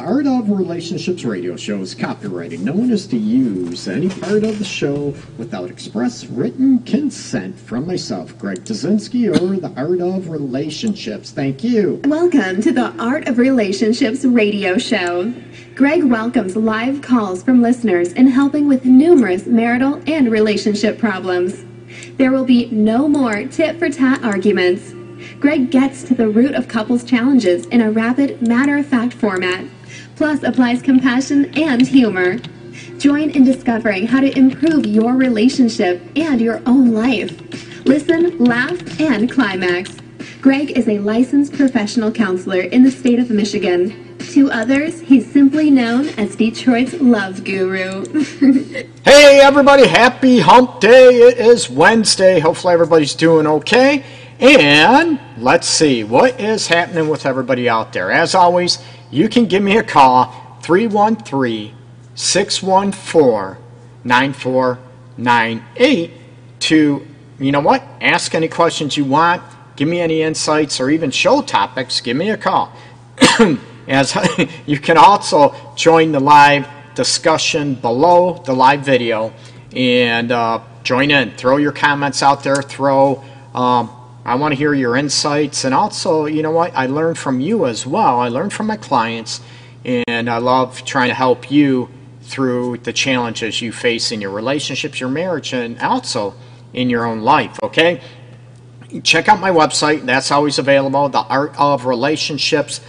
Art of Relationships radio show is copyrighted. No one is to use any part of the show without express written consent from myself, Greg Dudzinski, or the Art of Relationships. Thank you. Welcome to the Art of Relationships radio show. Greg welcomes live calls from listeners in helping with numerous marital and relationship problems. There will be no more tit for tat arguments. Greg gets to the root of couples' challenges in a rapid, matter of fact format, plus applies compassion and humor. Join in discovering how to improve your relationship and your own life. Listen, laugh, and climax. Greg is a licensed professional counselor in the state of Michigan. To others, he's simply known as Detroit's love guru. Hey everybody, happy hump day. It is Wednesday. Hopefully everybody's doing okay. And let's see what is happening with everybody out there. As always, you can give me a call 313 614 9498 to, you know what, ask any questions you want, give me any insights or even show topics, give me a call. As you can also join the live discussion below the live video and uh, join in. Throw your comments out there. Throw. Um, I want to hear your insights, and also, you know what? I learned from you as well. I learned from my clients, and I love trying to help you through the challenges you face in your relationships, your marriage, and also in your own life. Okay. Check out my website. That's always available. The Art of Relationships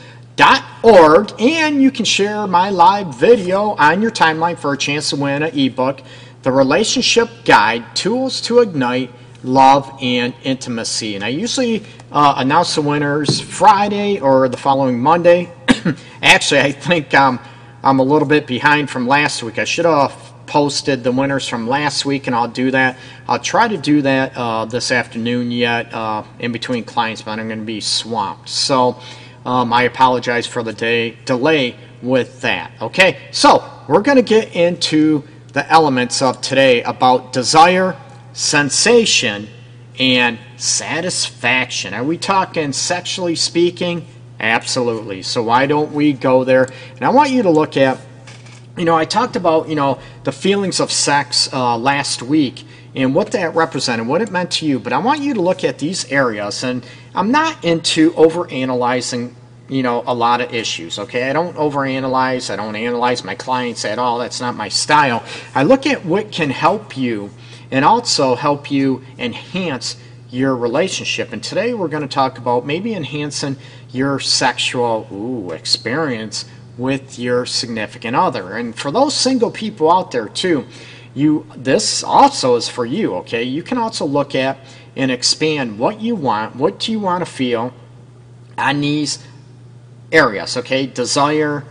org, and you can share my live video on your timeline for a chance to win an ebook, The Relationship Guide Tools to Ignite Love and Intimacy. And I usually uh, announce the winners Friday or the following Monday. Actually, I think um, I'm a little bit behind from last week. I should have posted the winners from last week, and I'll do that. I'll try to do that uh, this afternoon yet uh, in between clients, but I'm going to be swamped. So, um, I apologize for the day delay with that. Okay, so we're going to get into the elements of today about desire, sensation, and satisfaction. Are we talking sexually speaking? Absolutely. So why don't we go there? And I want you to look at, you know, I talked about, you know, the feelings of sex uh, last week and what that represented, what it meant to you. But I want you to look at these areas, and I'm not into overanalyzing, you know, a lot of issues. Okay, I don't overanalyze. I don't analyze my clients at all. That's not my style. I look at what can help you, and also help you enhance your relationship. And today we're going to talk about maybe enhancing your sexual ooh, experience with your significant other. And for those single people out there too you this also is for you okay you can also look at and expand what you want what do you want to feel on these areas okay desire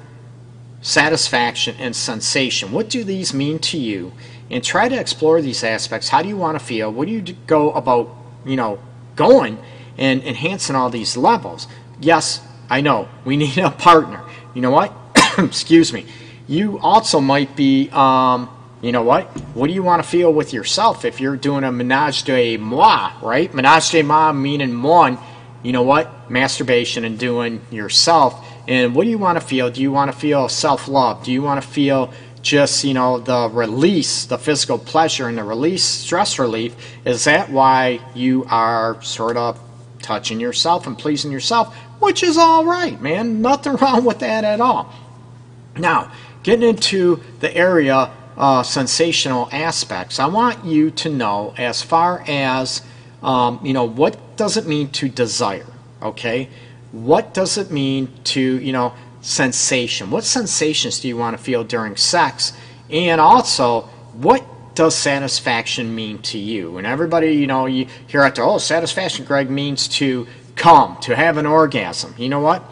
satisfaction and sensation what do these mean to you and try to explore these aspects how do you want to feel what do you go about you know going and enhancing all these levels yes i know we need a partner you know what excuse me you also might be um, you know what? What do you want to feel with yourself if you're doing a menage de moi, right? Menage de moi meaning one, you know what? Masturbation and doing yourself. And what do you want to feel? Do you want to feel self love? Do you want to feel just, you know, the release, the physical pleasure and the release, stress relief? Is that why you are sort of touching yourself and pleasing yourself? Which is all right, man. Nothing wrong with that at all. Now, getting into the area uh, sensational aspects. I want you to know as far as, um, you know, what does it mean to desire? Okay? What does it mean to, you know, sensation? What sensations do you want to feel during sex? And also, what does satisfaction mean to you? And everybody, you know, you hear out there, oh, satisfaction, Greg, means to come, to have an orgasm. You know what?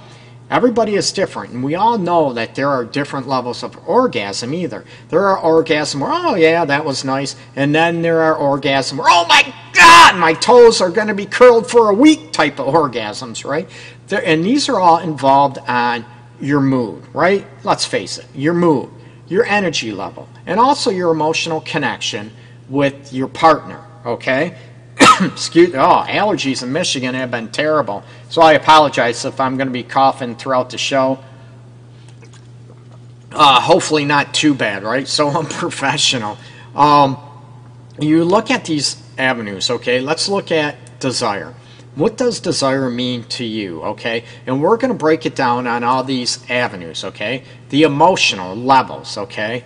Everybody is different, and we all know that there are different levels of orgasm either. There are orgasms where, oh yeah, that was nice, and then there are orgasms where, oh my god, my toes are going to be curled for a week type of orgasms, right? There, and these are all involved on your mood, right? Let's face it, your mood, your energy level, and also your emotional connection with your partner, okay? excuse oh allergies in Michigan have been terrible. So I apologize if I'm going to be coughing throughout the show. uh, hopefully not too bad, right? So unprofessional. Um, you look at these avenues, okay? Let's look at desire. What does desire mean to you, okay? And we're going to break it down on all these avenues, okay? The emotional levels, okay?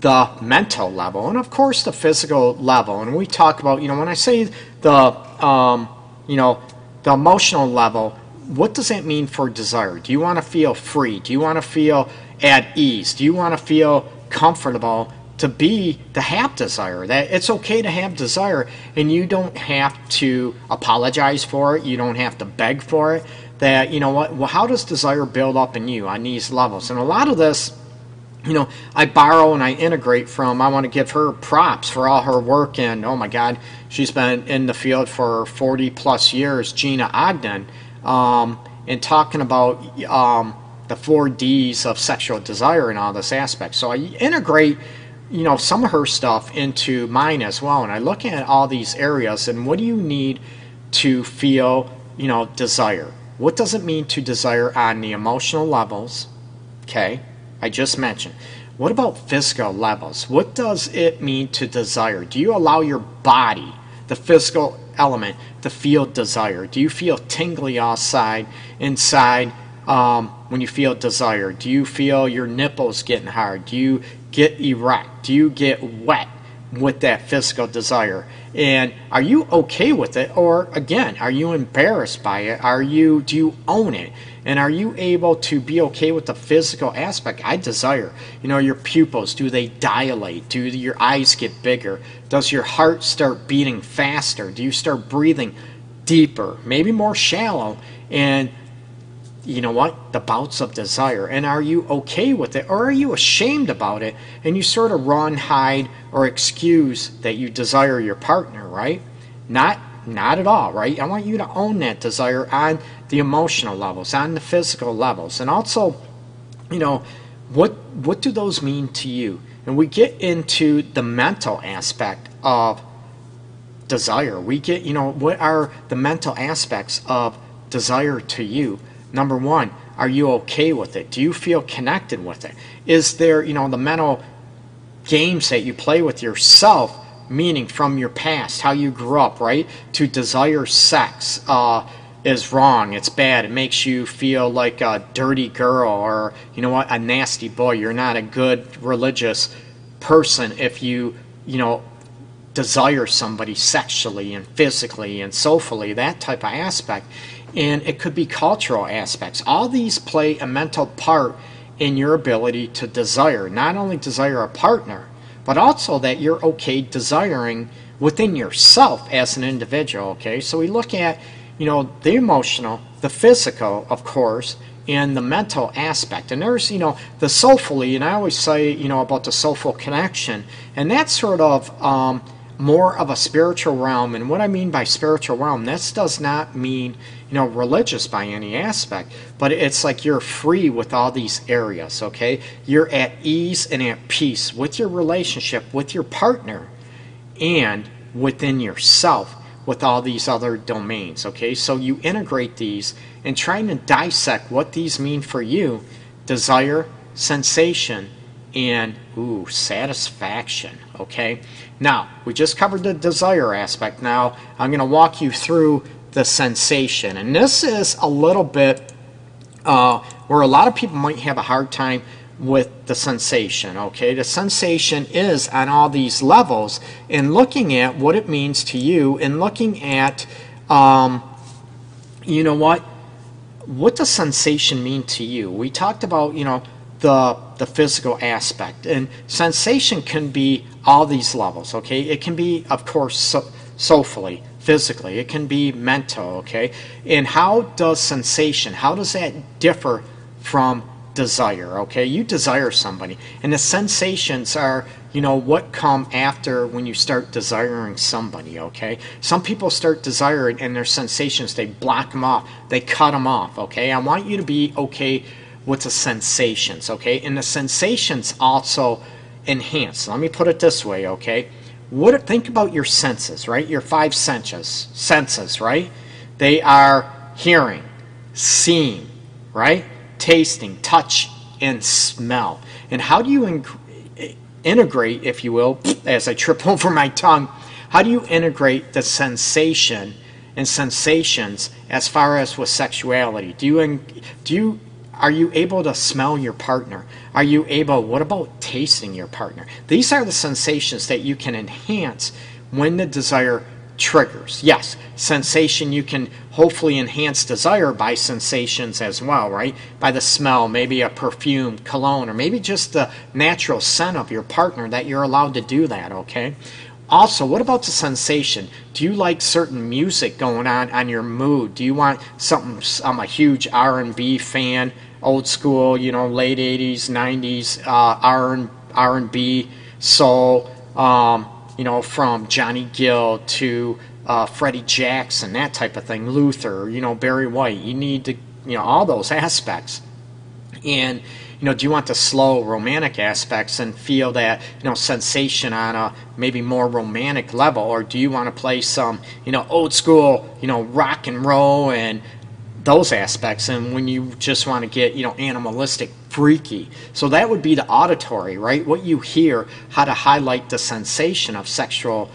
The mental level, and of course the physical level. And we talk about, you know, when I say the, um, you know, the emotional level, what does that mean for desire? Do you want to feel free? Do you want to feel at ease? Do you want to feel comfortable to be to have desire that it's okay to have desire and you don't have to apologize for it you don't have to beg for it that you know what well how does desire build up in you on these levels? And a lot of this you know i borrow and i integrate from i want to give her props for all her work and oh my god she's been in the field for 40 plus years gina ogden um, and talking about um, the four d's of sexual desire and all this aspect. So i integrate you know some of her stuff into mine as well. And i look at all these areas and what do you need to feel you know desire? What does it mean to desire on the emotional levels? Okay i just mentioned. What about physical levels? What does it mean to desire? Do you allow your body the physical element to feel desire? Do you feel tingly outside inside um, when you feel desire? Do you feel your nipples getting hard? Do you get erect? Do you get wet with that physical desire? And are you okay with it? Or again, are you embarrassed by it? Are you do you own it? And are you able to be okay with the physical aspect? I desire. You know, your pupils, do they dilate? Do your eyes get bigger? Does your heart start beating faster? Do you start breathing deeper, maybe more shallow? And you know what, the bouts of desire. And are you okay with it? Or are you ashamed about it and you sort of run, hide, or excuse that you desire your partner, right? Not not at all, right? I want you to own that desire on the emotional levels, on the physical levels. And also, you know, what what do those mean to you? And we get into the mental aspect of desire. We get, you know, what are the mental aspects of desire to you? Number one, are you okay with it? Do you feel connected with it? Is there, you know, the mental games that you play with yourself, meaning from your past, how you grew up, right? To desire sex uh, is wrong, it's bad, it makes you feel like a dirty girl or, you know what, a nasty boy. You're not a good religious person if you, you know, desire somebody sexually and physically and soulfully, that type of aspect and it could be cultural aspects. All these play a mental part in your ability to desire, not only desire a partner, but also that you're okay desiring within yourself as an individual. Okay, so we look at you know the emotional, the physical, of course, and the mental aspect. And there's you know the soulfully, and I always say you know about the soulful connection, and that's sort of um, more of a spiritual realm. And what I mean by spiritual realm, this does not mean, you know, religious by any aspect, but it's like you're free with all these areas, okay? You're at ease and at peace with your relationship, with your partner, and within yourself with all these other domains, okay? So you integrate these and trying to dissect what these mean for you desire, sensation, and ooh, satisfaction. Okay, now we just covered the desire aspect. Now I'm going to walk you through the sensation, and this is a little bit uh, where a lot of people might have a hard time with the sensation. Okay, the sensation is on all these levels, and looking at what it means to you, and looking at, um, you know what, what does sensation mean to you? We talked about, you know the the physical aspect. And sensation can be all these levels okay? It can be of course so, soulfully physically. It can be mental okay? And how does sensation how does that differ from desire okay? You desire somebody. And the sensations are you know what come after when you start desiring somebody okay? Some people start desiring and their sensations they block them off. They cut them off okay? I want you to be okay with the sensations, okay? And the sensations also enhance. Let me put it this way, okay? What think about your senses, right? Your five senses, senses, right? They are hearing, seeing, right? Tasting, touch, and smell. And how do you in- integrate, if you will, as I trip over my tongue, how do you integrate the sensation and sensations as far as with sexuality? Do you do you are you able to smell your partner? Are you able what about tasting your partner? These are the sensations that you can enhance when the desire triggers. Yes, sensation you can hopefully enhance desire by sensations as well, right? By the smell, maybe a perfume, cologne, or maybe just the natural scent of your partner that you're allowed to do that, okay? Also, what about the sensation? Do you like certain music going on on your mood? Do you want something? I'm a huge R&B fan, old school, you know, late '80s, '90s uh, R R&B, soul, um, you know, from Johnny Gill to uh, Freddie Jackson, that type of thing. Luther, you know, Barry White. You need to, you know, all those aspects, and you know, do you want the slow romantic aspects and feel that, you know, sensation on a maybe more romantic level? Or do you want to play some, you know, old school, you know, rock and roll and those aspects? And when you just want to get, you know, animalistic, freaky. So that would be the auditory, right? What you hear, how to highlight the sensation of sexual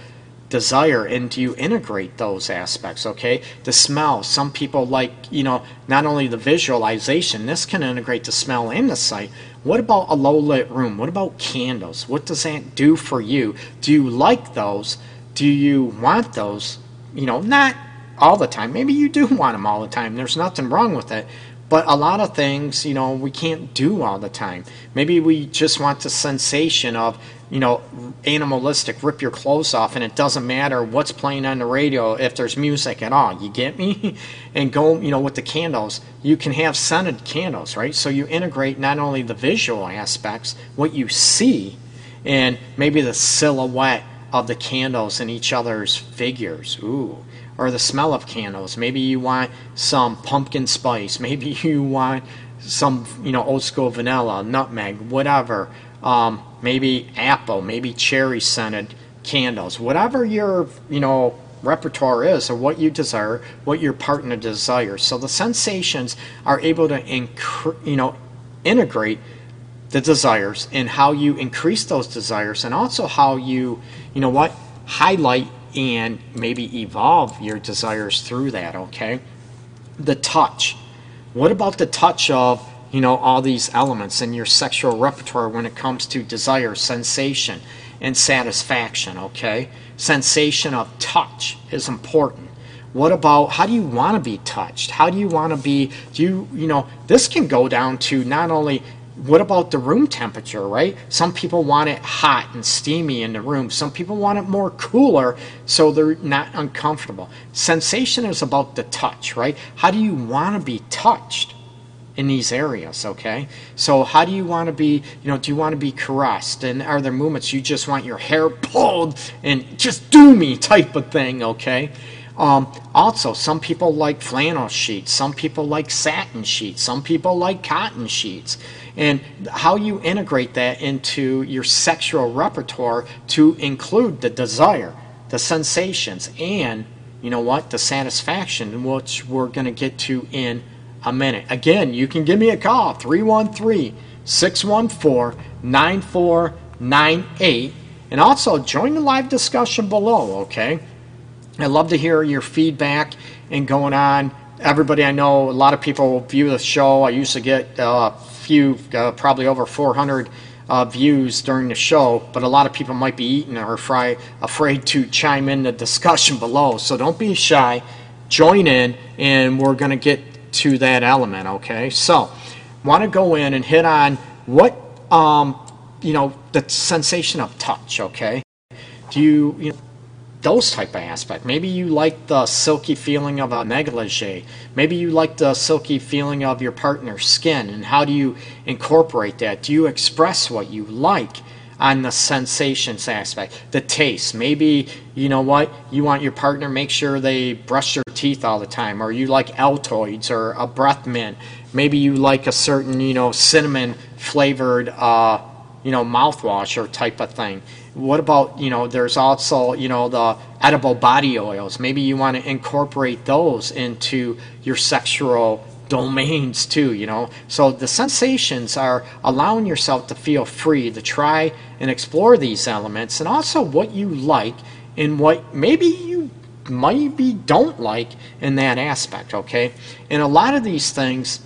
desire and do you integrate those aspects okay? The smell. Some people like you know not only the visualization this can integrate the smell and the sight. What about a low lit room? What about candles? What does that do for you? Do you like those? Do you want those? You know not all the time maybe you do want them all the time there's nothing wrong with it but a lot of things you know we can't do all the time maybe we just want the sensation of you know, animalistic, rip your clothes off, and it doesn't matter what's playing on the radio if there's music at all. You get me? and go, you know, with the candles, you can have scented candles, right? So you integrate not only the visual aspects, what you see, and maybe the silhouette of the candles and each other's figures. Ooh. Or the smell of candles. Maybe you want some pumpkin spice. Maybe you want some, you know, old school vanilla, nutmeg, whatever. Um, maybe apple, maybe cherry scented candles, whatever your you know repertoire is or what you desire, what your partner desires. So the sensations are able to inc- you know integrate the desires and how you increase those desires and also how you you know what highlight and maybe evolve your desires through that okay the touch what about the touch of you know, all these elements in your sexual repertoire when it comes to desire, sensation, and satisfaction, okay? Sensation of touch is important. What about how do you want to be touched? How do you want to be, do you, you know, this can go down to not only what about the room temperature, right? Some people want it hot and steamy in the room. Some people want it more cooler so they're not uncomfortable. Sensation is about the touch, right? How do you want to be touched? in these areas, okay? So how do you want to be, you know, do you want to be caressed? And are there moments you just want your hair pulled and just do me type of thing, okay? Um, also, some people like flannel sheets, some people like satin sheets, some people like cotton sheets. And how you integrate that into your sexual repertoire to include the desire, the sensations, and, you know what, the satisfaction, which we're going to get to in a minute. Again, you can give me a call 313 614 9498 and also join the live discussion below, okay? I'd love to hear your feedback and going on. Everybody I know, a lot of people will view the show. I used to get uh, few, uh, probably over 400 uh, views during the show, but a lot of people might be eating or afraid, afraid to chime in the discussion below. So don't be shy. Join in, and we're going to get to that element, okay? So, want to go in and hit on what, um, you know, the sensation of touch, okay? Do you, you know, those type of aspect. Maybe you like the silky feeling of a negligee. Maybe you like the silky feeling of your partner's skin. And how do you incorporate that? Do you express what you like? on the sensations aspect, the taste. Maybe you know what you want your partner make sure they brush their teeth all the time, or you like Altoids or a breath mint. Maybe you like a certain you know cinnamon flavored uh, you know mouthwash or type of thing. What about you know? There's also you know the edible body oils. Maybe you want to incorporate those into your sexual domains too, you know. So the sensations are allowing yourself to feel free to try and explore these elements and also what you like and what maybe you maybe don't like in that aspect, okay? And a lot of these things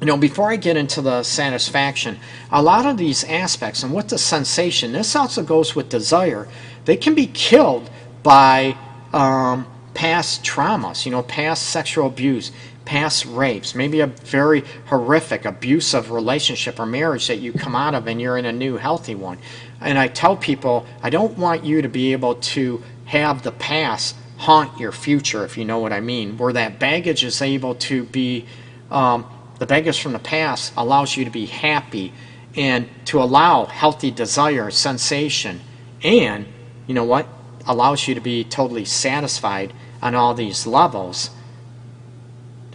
you know, before I get into the satisfaction, a lot of these aspects and with the sensation, this also goes with desire, they can be killed by um, past traumas, you know, past sexual abuse, past rapes, maybe a very horrific, abusive relationship or marriage that you come out of and you're in a new healthy one. And I tell people, I don't want you to be able to have the past haunt your future, if you know what I mean, where that baggage is able to be. Um, the baggage from the past allows you to be happy and to allow healthy desire, sensation, and you know what? Allows you to be totally satisfied on all these levels.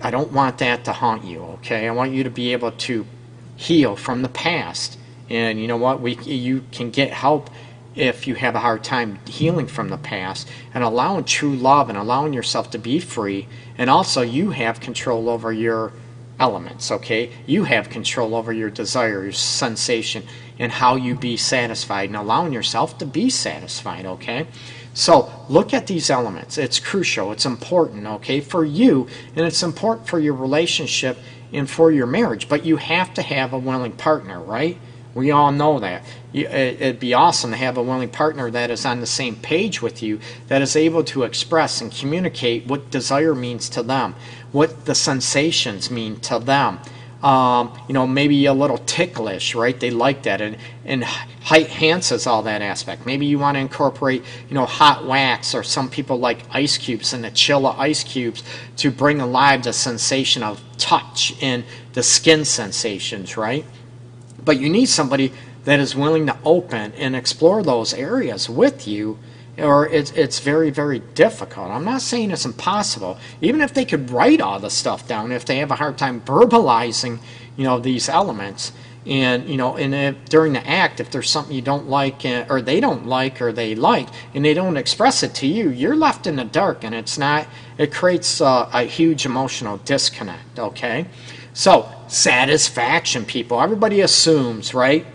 I don't want that to haunt you, okay? I want you to be able to heal from the past. And you know what? We you can get help if you have a hard time healing from the past and allowing true love and allowing yourself to be free and also you have control over your elements, okay? You have control over your desire, your sensation, and how you be satisfied and allowing yourself to be satisfied, okay? So look at these elements. It's crucial, it's important, okay, for you, and it's important for your relationship and for your marriage, but you have to have a willing partner, right? We all know that. It'd be awesome to have a willing partner that is on the same page with you, that is able to express and communicate what desire means to them, what the sensations mean to them. Um, you know, maybe a little ticklish, right? They like that, and and enhances all that aspect. Maybe you want to incorporate, you know, hot wax, or some people like ice cubes and the chill of ice cubes to bring alive the sensation of touch and the skin sensations, right? But you need somebody that is willing to open and explore those areas with you or it's, it's very very difficult. I'm not saying it's impossible. Even if they could write all the stuff down if they have a hard time verbalizing you know these elements and you know and if, during the act if there's something you don't like uh, or they don't like or they like and they don't express it to you you're left in the dark and it's not it creates uh, a huge emotional disconnect okay? So satisfaction people. Everybody assumes right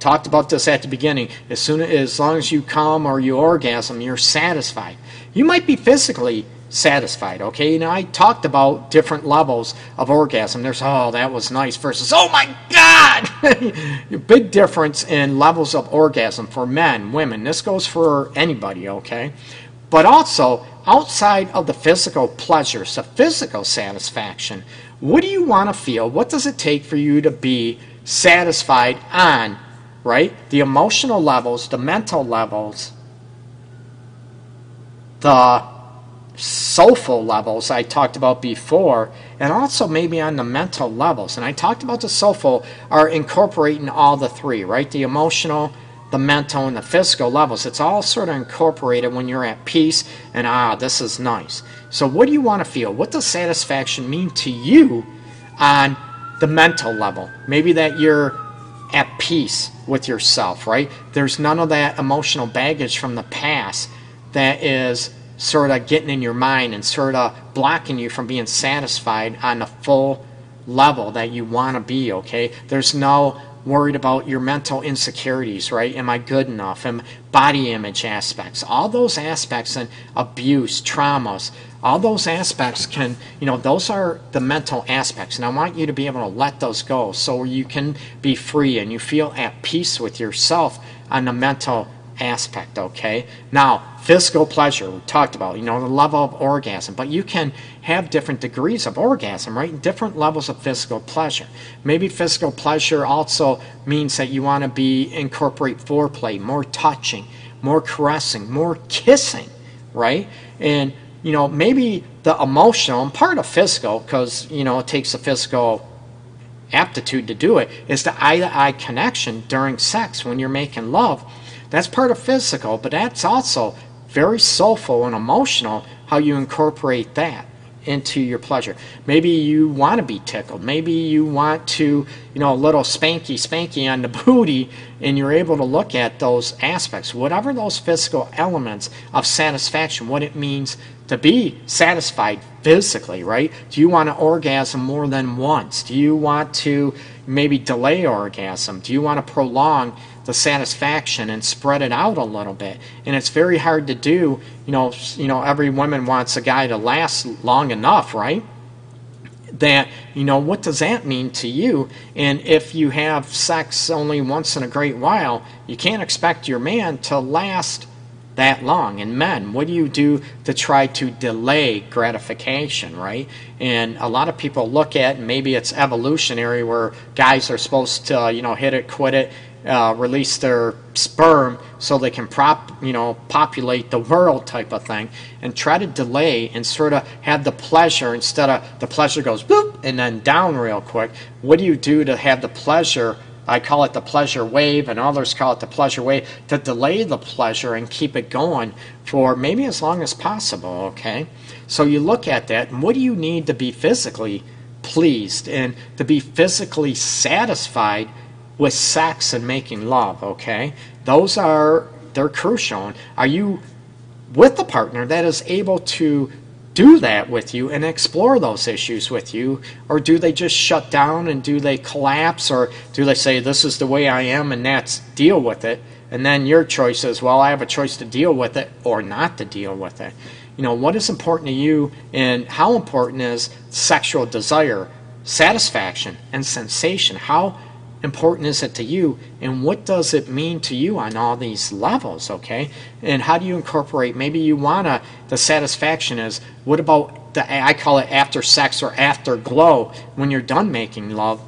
talked about this at the beginning. As soon as, as long as you come or you orgasm, you're satisfied. You might be physically satisfied. Okay, now I talked about different levels of orgasm. There's oh that was nice versus oh my god, big difference in levels of orgasm for men, women. This goes for anybody. Okay, but also outside of the physical pleasures, the physical satisfaction. What do you want to feel? What does it take for you to be satisfied on right? The emotional levels, the mental levels, the soulful levels I talked about before, and also maybe on the mental levels. And I talked about the soulful are incorporating all the three, right? The emotional, the mental, and the physical levels. It's all sort of incorporated when you're at peace and ah, this is nice. So, what do you want to feel? What does satisfaction mean to you on the mental level? Maybe that you're at peace with yourself, right? There's none of that emotional baggage from the past that is sort of getting in your mind and sort of blocking you from being satisfied on the full level that you want to be, okay? There's no worried about your mental insecurities, right? Am I good enough? And body image aspects. All those aspects and abuse, traumas, all those aspects can, you know, those are the mental aspects. And I want you to be able to let those go so you can be free and you feel at peace with yourself on the mental aspect, okay? Now, physical pleasure, we talked about, you know, the level of orgasm, but you can have different degrees of orgasm, right? Different levels of physical pleasure. Maybe physical pleasure also means that you want to be incorporate foreplay, more touching, more caressing, more kissing, right? And you know, maybe the emotional and part of physical, because you know it takes a physical aptitude to do it, is the eye-to-eye connection during sex when you're making love that's part of physical, but that's also very soulful and emotional how you incorporate that. Into your pleasure. Maybe you want to be tickled. Maybe you want to, you know, a little spanky spanky on the booty, and you're able to look at those aspects, whatever those physical elements of satisfaction, what it means to be satisfied physically, right? Do you want to orgasm more than once? Do you want to maybe delay orgasm? Do you want to prolong the satisfaction and spread it out a little bit. And it's very hard to do. You know, you know, every woman wants a guy to last long enough, right? That you know, what does that mean to you? And if you have sex only once in a great while, you can't expect your man to last that long. And men, what do you do to try to delay gratification, right? And a lot of people look at maybe it's evolutionary where guys are supposed to, you know, hit it, quit it, uh, release their sperm so they can prop, you know, populate the world type of thing, and try to delay and sort of have the pleasure instead of the pleasure goes boop and then down real quick. What do you do to have the pleasure? I call it the pleasure wave, and others call it the pleasure wave, to delay the pleasure and keep it going for maybe as long as possible, okay? So you look at that, and what do you need to be physically pleased and to be physically satisfied with sex and making love, okay? Those are, they're crucial. Are you with a partner that is able to do that with you and explore those issues with you? Or do they just shut down and do they collapse? Or do they say, this is the way I am and that's deal with it? And then your choice is, well, I have a choice to deal with it or not to deal with it. You know, what is important to you and how important is sexual desire, satisfaction, and sensation? How important is it to you? And what does it mean to you on all these levels okay? And how do you incorporate maybe you want to the satisfaction is what about the i call it after sex or after glow when you're done making love?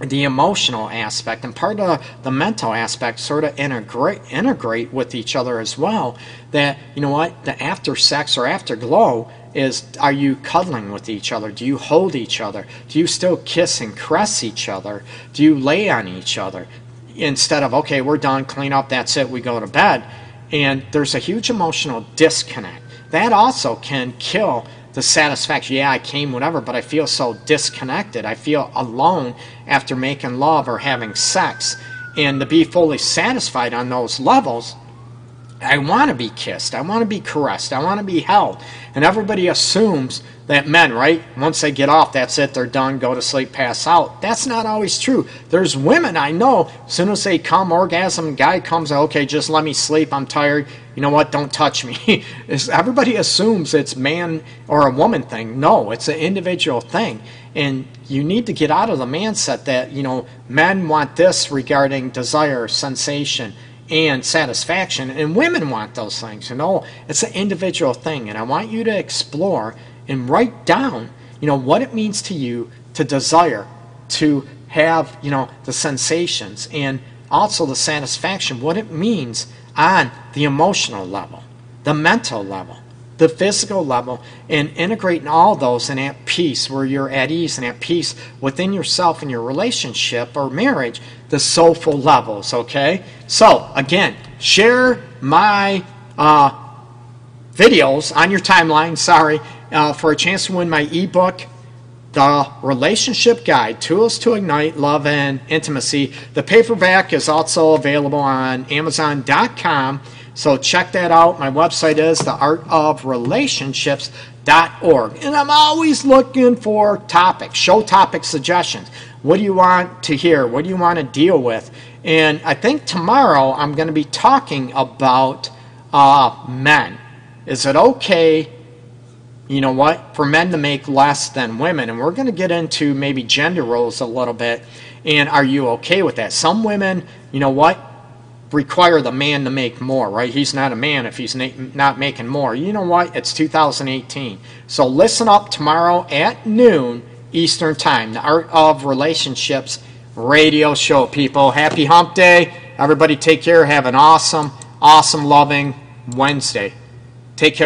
The emotional aspect and part of the mental aspect sort of integrate integrate with each other as well that you know what the after sex or after glow is are you cuddling with each other? Do you hold each other? Do you still kiss and caress each other? Do you lay on each other? Instead of, okay, we're done, clean up, that's it, we go to bed. And there's a huge emotional disconnect. That also can kill the satisfaction. Yeah, I came, whatever, but I feel so disconnected. I feel alone after making love or having sex. And to be fully satisfied on those levels, I want to be kissed. I want to be caressed. I want to be held. And everybody assumes that men, right, once they get off, that's it, they're done, go to sleep, pass out. That's not always true. There's women I know, as soon as they come, orgasm, guy comes, okay, just let me sleep, I'm tired. You know what, don't touch me. everybody assumes it's man or a woman thing. No, it's an individual thing. And you need to get out of the mindset that, you know, men want this regarding desire, sensation and satisfaction. And women want those things. You know, it's an individual thing. And I want you to explore and write down, you know, what it means to you to desire, to have, you know, the sensations and also the satisfaction, what it means on the emotional level, the mental level the physical level and integrating all those and at peace where you're at ease and at peace within yourself and your relationship or marriage the soulful levels okay so again share my uh, videos on your timeline sorry uh, for a chance to win my ebook the Relationship Guide Tools to Ignite Love and Intimacy. The paperback is also available on Amazon.com. So check that out. My website is theartofrelationships.org. And I'm always looking for topics, show topic suggestions. What do you want to hear? What do you want to deal with? And I think tomorrow I'm going to be talking about uh, men. Is it okay, you know what, for men to make less than women? And we're going to get into maybe gender roles a little bit. And are you okay with that? Some women, you know what, require the man to make more, right? He's not a man if he's not making more. You know what? It's 2018. So listen up tomorrow at noon Eastern Time, the Art of Relationships radio show, people. Happy hump day. Everybody take care. Have an awesome, awesome, loving Wednesday. Take care.